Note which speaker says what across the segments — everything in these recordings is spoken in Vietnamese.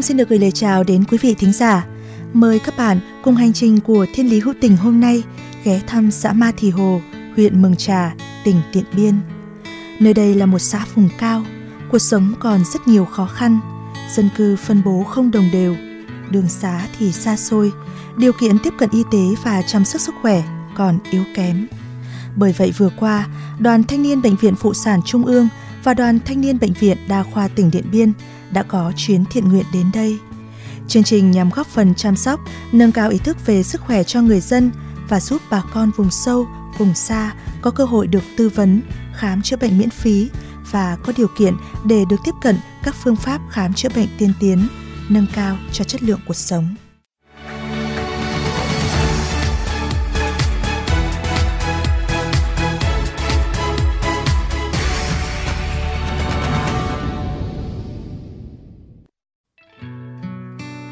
Speaker 1: Nhung xin được gửi lời chào đến quý vị thính giả. Mời các bạn cùng hành trình của Thiên Lý Hữu Tình hôm nay ghé thăm xã Ma Thì Hồ, huyện Mường Trà, tỉnh Điện Biên. Nơi đây là một xã vùng cao, cuộc sống còn rất nhiều khó khăn, dân cư phân bố không đồng đều, đường xá thì xa xôi, điều kiện tiếp cận y tế và chăm sóc sức khỏe còn yếu kém. Bởi vậy vừa qua, Đoàn Thanh niên Bệnh viện Phụ sản Trung ương và Đoàn Thanh niên Bệnh viện Đa khoa tỉnh Điện Biên đã có chuyến thiện nguyện đến đây. Chương trình nhằm góp phần chăm sóc, nâng cao ý thức về sức khỏe cho người dân và giúp bà con vùng sâu, vùng xa có cơ hội được tư vấn, khám chữa bệnh miễn phí và có điều kiện để được tiếp cận các phương pháp khám chữa bệnh tiên tiến, nâng cao cho chất lượng cuộc sống.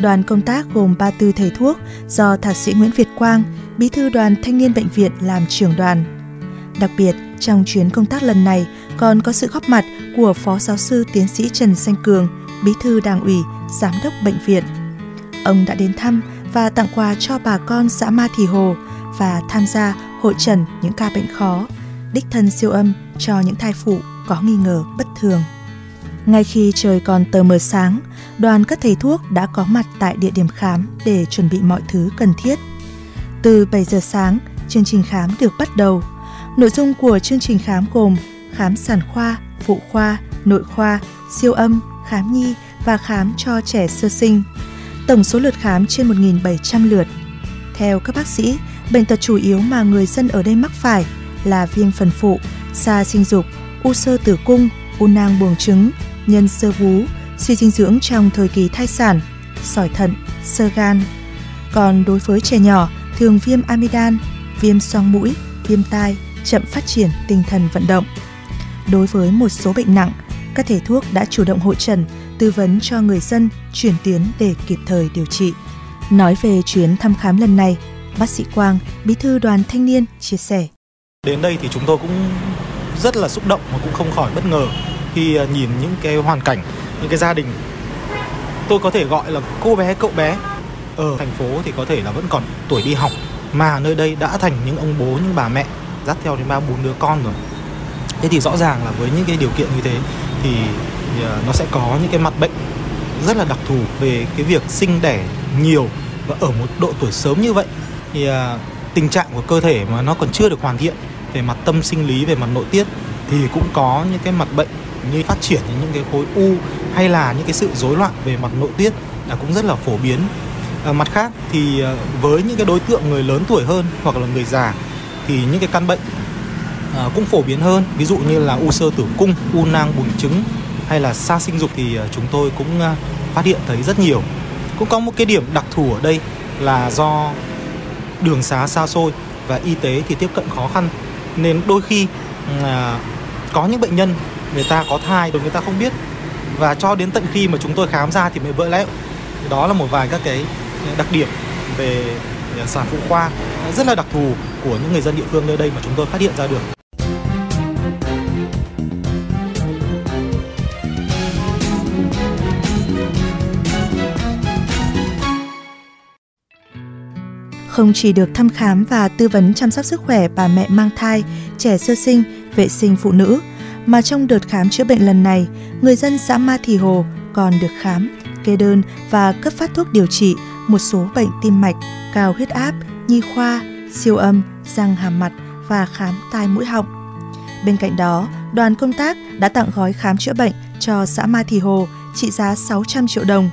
Speaker 1: Đoàn công tác gồm 34 thầy thuốc do Thạc sĩ Nguyễn Việt Quang, Bí thư Đoàn Thanh niên Bệnh viện làm trưởng đoàn. Đặc biệt, trong chuyến công tác lần này còn có sự góp mặt của Phó Giáo sư Tiến sĩ Trần Xanh Cường, Bí thư Đảng ủy, Giám đốc Bệnh viện. Ông đã đến thăm và tặng quà cho bà con xã Ma Thì Hồ và tham gia hội trần những ca bệnh khó, đích thân siêu âm cho những thai phụ có nghi ngờ bất thường. Ngay khi trời còn tờ mờ sáng, đoàn các thầy thuốc đã có mặt tại địa điểm khám để chuẩn bị mọi thứ cần thiết. Từ 7 giờ sáng, chương trình khám được bắt đầu. Nội dung của chương trình khám gồm khám sản khoa, phụ khoa, nội khoa, siêu âm, khám nhi và khám cho trẻ sơ sinh. Tổng số lượt khám trên 1.700 lượt. Theo các bác sĩ, bệnh tật chủ yếu mà người dân ở đây mắc phải là viêm phần phụ, xa sinh dục, u sơ tử cung, u nang buồng trứng, nhân sơ vú, suy dinh dưỡng trong thời kỳ thai sản, sỏi thận, sơ gan. Còn đối với trẻ nhỏ, thường viêm amidan, viêm xoang mũi, viêm tai, chậm phát triển tinh thần vận động. Đối với một số bệnh nặng, các thầy thuốc đã chủ động hội trần, tư vấn cho người dân chuyển tuyến để kịp thời điều trị. Nói về chuyến thăm khám lần này, bác sĩ Quang, bí thư đoàn thanh niên chia sẻ.
Speaker 2: Đến đây thì chúng tôi cũng rất là xúc động mà cũng không khỏi bất ngờ khi à, nhìn những cái hoàn cảnh, những cái gia đình tôi có thể gọi là cô bé, cậu bé ở thành phố thì có thể là vẫn còn tuổi đi học, mà nơi đây đã thành những ông bố, những bà mẹ dắt theo đến ba, bốn đứa con rồi. Thế thì rõ ràng là với những cái điều kiện như thế thì à, nó sẽ có những cái mặt bệnh rất là đặc thù về cái việc sinh đẻ nhiều và ở một độ tuổi sớm như vậy. Thì à, tình trạng của cơ thể mà nó còn chưa được hoàn thiện về mặt tâm sinh lý, về mặt nội tiết thì cũng có những cái mặt bệnh như phát triển những cái khối u hay là những cái sự rối loạn về mặt nội tiết là cũng rất là phổ biến. À, mặt khác thì ờ, với những cái đối tượng người lớn tuổi hơn hoặc là người già thì những cái căn bệnh à, cũng phổ biến hơn. Ví dụ như là u sơ tử cung u nang buồng trứng hay là xa sinh dục thì chúng tôi cũng phát hiện thấy rất nhiều. Cũng có một cái điểm đặc thù ở đây là do đường xá xa xôi và y tế thì tiếp cận khó khăn nên đôi khi à, có những bệnh nhân người ta có thai rồi người ta không biết. Và cho đến tận khi mà chúng tôi khám ra thì mới vỡ lẽ. Đó là một vài các cái đặc điểm về à, sản phụ khoa. Rất là đặc thù của những người dân địa phương nơi đây mà chúng tôi phát hiện ra được.
Speaker 1: Không chỉ được thăm khám và tư vấn chăm sóc sức khỏe bà mẹ mang thai, trẻ sơ sinh, vệ sinh phụ nữ, mà trong đợt khám chữa bệnh lần này, người dân xã Ma Thì Hồ còn được khám, kê đơn và cấp phát thuốc điều trị một số bệnh tim mạch, cao huyết áp, nhi khoa, siêu âm, răng hàm mặt và khám tai mũi họng. Bên cạnh đó, đoàn công tác đã tặng gói khám chữa bệnh cho xã Ma Thì Hồ trị giá 600 triệu đồng,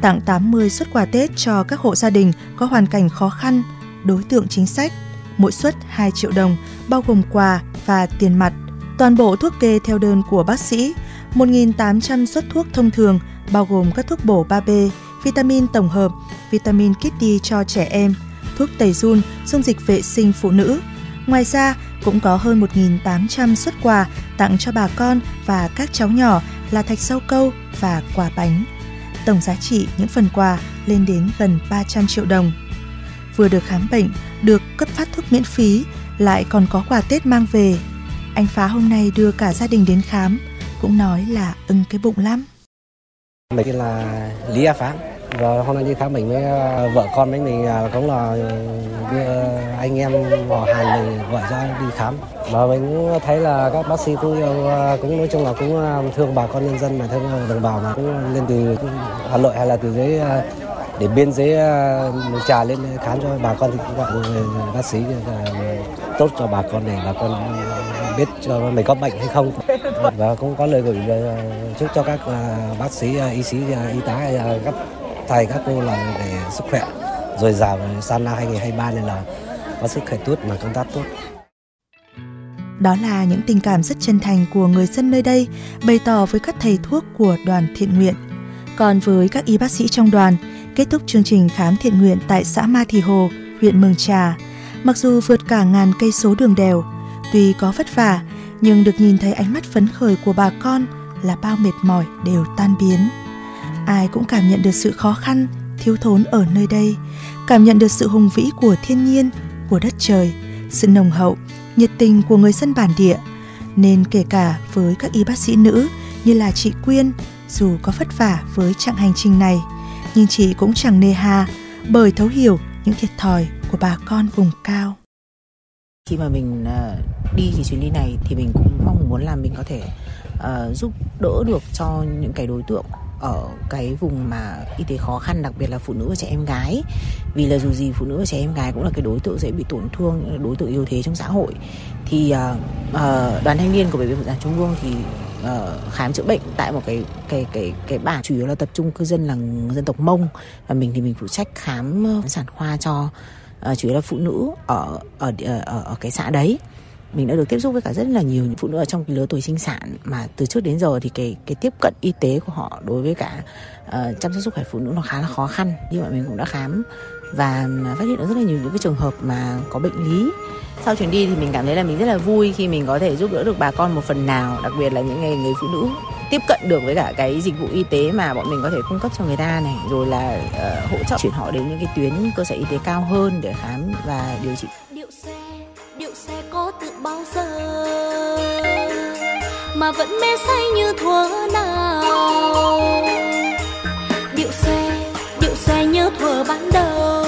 Speaker 1: tặng 80 xuất quà Tết cho các hộ gia đình có hoàn cảnh khó khăn, đối tượng chính sách, mỗi suất 2 triệu đồng, bao gồm quà, và tiền mặt. Toàn bộ thuốc kê theo đơn của bác sĩ, 1.800 suất thuốc thông thường bao gồm các thuốc bổ 3B, vitamin tổng hợp, vitamin kitty cho trẻ em, thuốc tẩy run, dung dịch vệ sinh phụ nữ. Ngoài ra, cũng có hơn 1.800 xuất quà tặng cho bà con và các cháu nhỏ là thạch rau câu và quả bánh. Tổng giá trị những phần quà lên đến gần 300 triệu đồng. Vừa được khám bệnh, được cấp phát thuốc miễn phí, lại còn có quà Tết mang về. Anh Phá hôm nay đưa cả gia đình đến khám, cũng nói là ưng cái bụng lắm.
Speaker 3: Mình là Lý A Phá, và hôm nay đi khám bệnh với ờ, vợ con với mình ờ, cũng là đưa anh em họ hàng mình gọi ra đi khám và mình cũng thấy là các bác sĩ cũng yêu ờ, cũng nói chung là cũng thương bà con nhân dân mà thương đồng bào mà cũng lên từ Hà Nội hay là từ dưới để biên giới trà lên khám cho bà con thì cũng gọi bác sĩ tốt cho bà con để bà con biết cho mình có bệnh hay không và cũng có lời gửi ờ, chúc cho các ờ, bác sĩ ờ, y sĩ y tá các thầy các cô là để sức khỏe rồi dào sang năm 2023 này là có sức khỏe tốt mà công tác tốt.
Speaker 1: Đó là những tình cảm rất chân thành của người dân nơi đây bày tỏ với các thầy thuốc của đoàn thiện nguyện. Còn với các y bác sĩ trong đoàn, kết thúc chương trình khám thiện nguyện tại xã Ma Thì Hồ, huyện Mường Trà. Mặc dù vượt cả ngàn cây số đường đèo, tuy có vất vả, nhưng được nhìn thấy ánh mắt phấn khởi của bà con là bao mệt mỏi đều tan biến. Ai cũng cảm nhận được sự khó khăn thiếu thốn ở nơi đây cảm nhận được sự hùng vĩ của thiên nhiên của đất trời sự nồng hậu nhiệt tình của người dân bản địa. Nên kể cả với các y bác sĩ nữ như là chị quyên dù có vất vả với chặng hành trình này nhưng chị cũng chẳng nề hà bởi thấu hiểu những thiệt thòi của bà con vùng cao
Speaker 4: khi mà mình ờ, đi thì chuyến đi này thì mình cũng mong muốn là mình có thể uh, giúp đỡ được cho những cái đối tượng ở cái vùng mà y tế khó khăn đặc biệt là phụ nữ và trẻ em gái. Vì là dù gì phụ nữ và trẻ em gái cũng là cái đối tượng dễ bị tổn thương đối tượng yếu thế trong xã hội. Thì uh, uh, đoàn thanh niên của bệnh viện phụ sản trung ương thì uh, khám chữa bệnh tại một cái cái cái cái bản chủ yếu là tập trung cư dân là dân tộc mông. Và mình thì mình phụ trách khám sản khoa cho uh, chủ yếu là phụ nữ ở ở ờ, ở, ở cái xã đấy. Mình đã được tiếp xúc với cả rất là nhiều những phụ nữ ở trong cái lứa tuổi sinh sản. Mà từ trước đến giờ thì cái cái tiếp cận y tế của họ đối với cả uh, chăm sóc sức khỏe phụ nữ nó khá là khó khăn. Nhưng mà mình cũng đã khám và à, phát hiện được rất là nhiều những cái trường hợp mà có bệnh lý. Sau chuyến đi thì mình cảm thấy là mình rất là vui khi mình có thể giúp đỡ được bà con một phần nào đặc biệt là những người, người phụ nữ tiếp cận được với cả cái dịch vụ y tế mà bọn mình có thể cung cấp cho người ta này rồi là uh, hỗ trợ chuyển họ đến những cái tuyến cơ sở y tế cao hơn để khám và điều trị.
Speaker 5: Điệu xe điệu xe có từ bao giờ mà vẫn mê say như thuở nào? Điệu xe điệu xe như thuở ban đầu.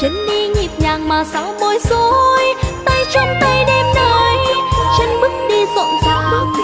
Speaker 5: Chân đi nhịp nhàng mà sao bối rối tay trong tay đêm nay chân bước đi rộn ràng.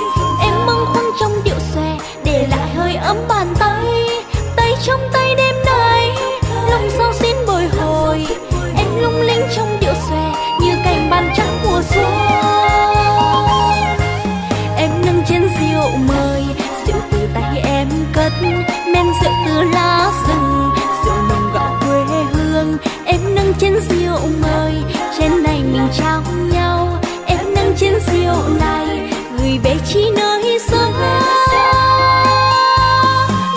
Speaker 5: Rượu mời. Chén này mình trao nhau, em nâng chén rượu này. Gửi về chi nơi xưa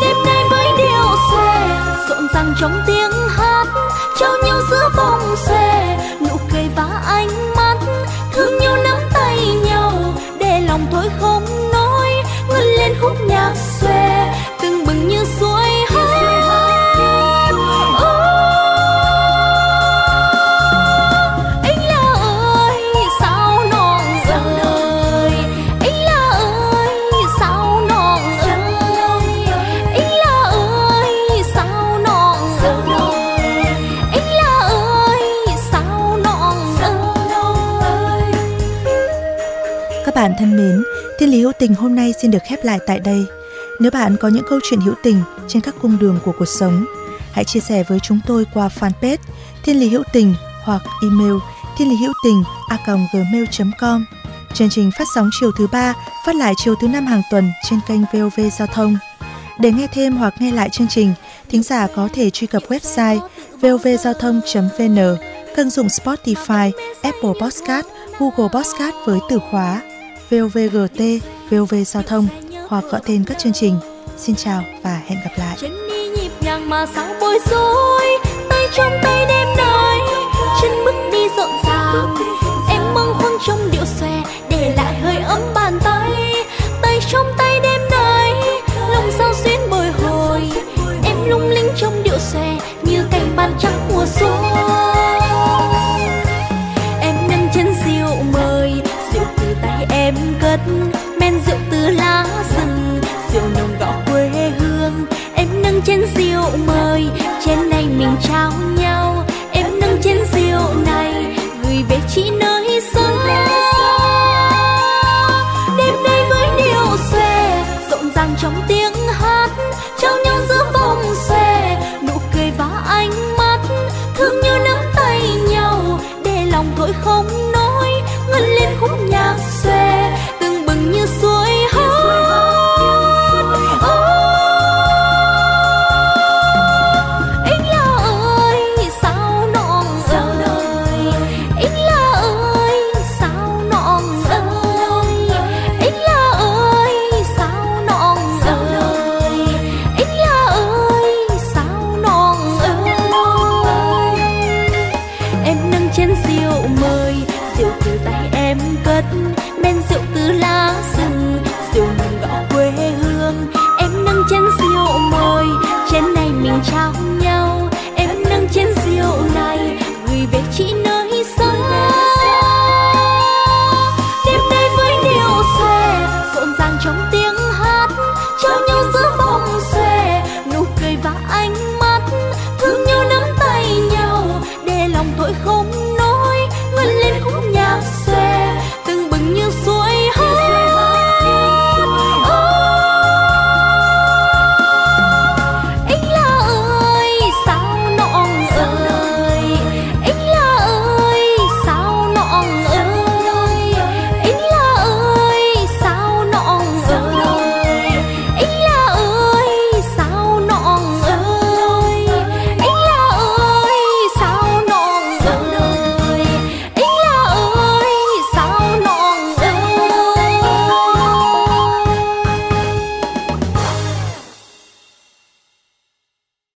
Speaker 5: đêm nay với điệu xòe rộn ràng trong tiếng hát. Trao nhau giữa vòng xòe nụ cười và ánh mắt. Thương nhau nắm tay nhau, để lòng thôi không nói. Ngân lên khúc nhạc
Speaker 1: bạn thân mến, Thiên lý hữu tình hôm nay xin được khép lại tại đây. Nếu bạn có những câu chuyện hữu tình trên các cung đường của cuộc sống, hãy chia sẻ với chúng tôi qua fanpage Thiên lý hữu tình hoặc email thiên lý hữu tình a gmail.com. Chương trình phát sóng chiều thứ ba, phát lại chiều thứ năm hàng tuần trên kênh VOV Giao thông. Để nghe thêm hoặc nghe lại chương trình, thính giả có thể truy cập website vovgiao thông.vn, kênh dùng Spotify, Apple Podcast, Google Podcast với từ khóa vovgt, vov giao thông hoặc gọi tên các chương trình. Xin chào và hẹn gặp lại.
Speaker 5: Chân đi nhịp nhàng mà sao bối rối, tay trong tay đêm nay, chân bước đi rộn ràng, em mong khoang trong điệu xòe để lại hơi ấm chỉ know. rượu mời. Rượu từ tay em cất men rượu từ lá